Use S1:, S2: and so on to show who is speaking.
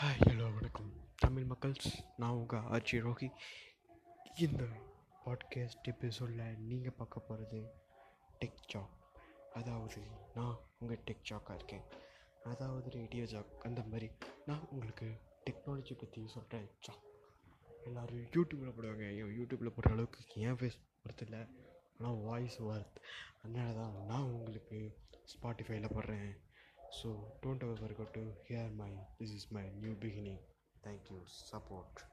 S1: Hi hello வணக்கம். தமிழ் மக்கள்ஸ் நான் உங்கள் ஆர்ச்சி ரோஹி. இந்த பாட்காஸ்ட் எபிசோடில் நீங்கள் பார்க்க போகிறது டெக் ஜாக் அதாவது நான் உங்கள் டெக் ஜாக்காக இருக்கேன். அதாவது ரேடியோ ஜாக் அந்த மாதிரி நான் உங்களுக்கு டெக்னாலஜி பற்றி சொல்கிறேன் ஜாக் எல்லோரும் யூடியூப்பில் போடுவாங்க. ஐயோ யூடியூப்பில் போடுற அளவுக்கு ஏன் ஃபேஸ் இல்லை ஆனால் வாய்ஸ் ஒர்த் அதனால தான் நான் உங்களுக்கு ஸ்பாட்டிஃபைல போடுறேன். so don't ever forget to hear my this is my new beginning. Thank you. Support.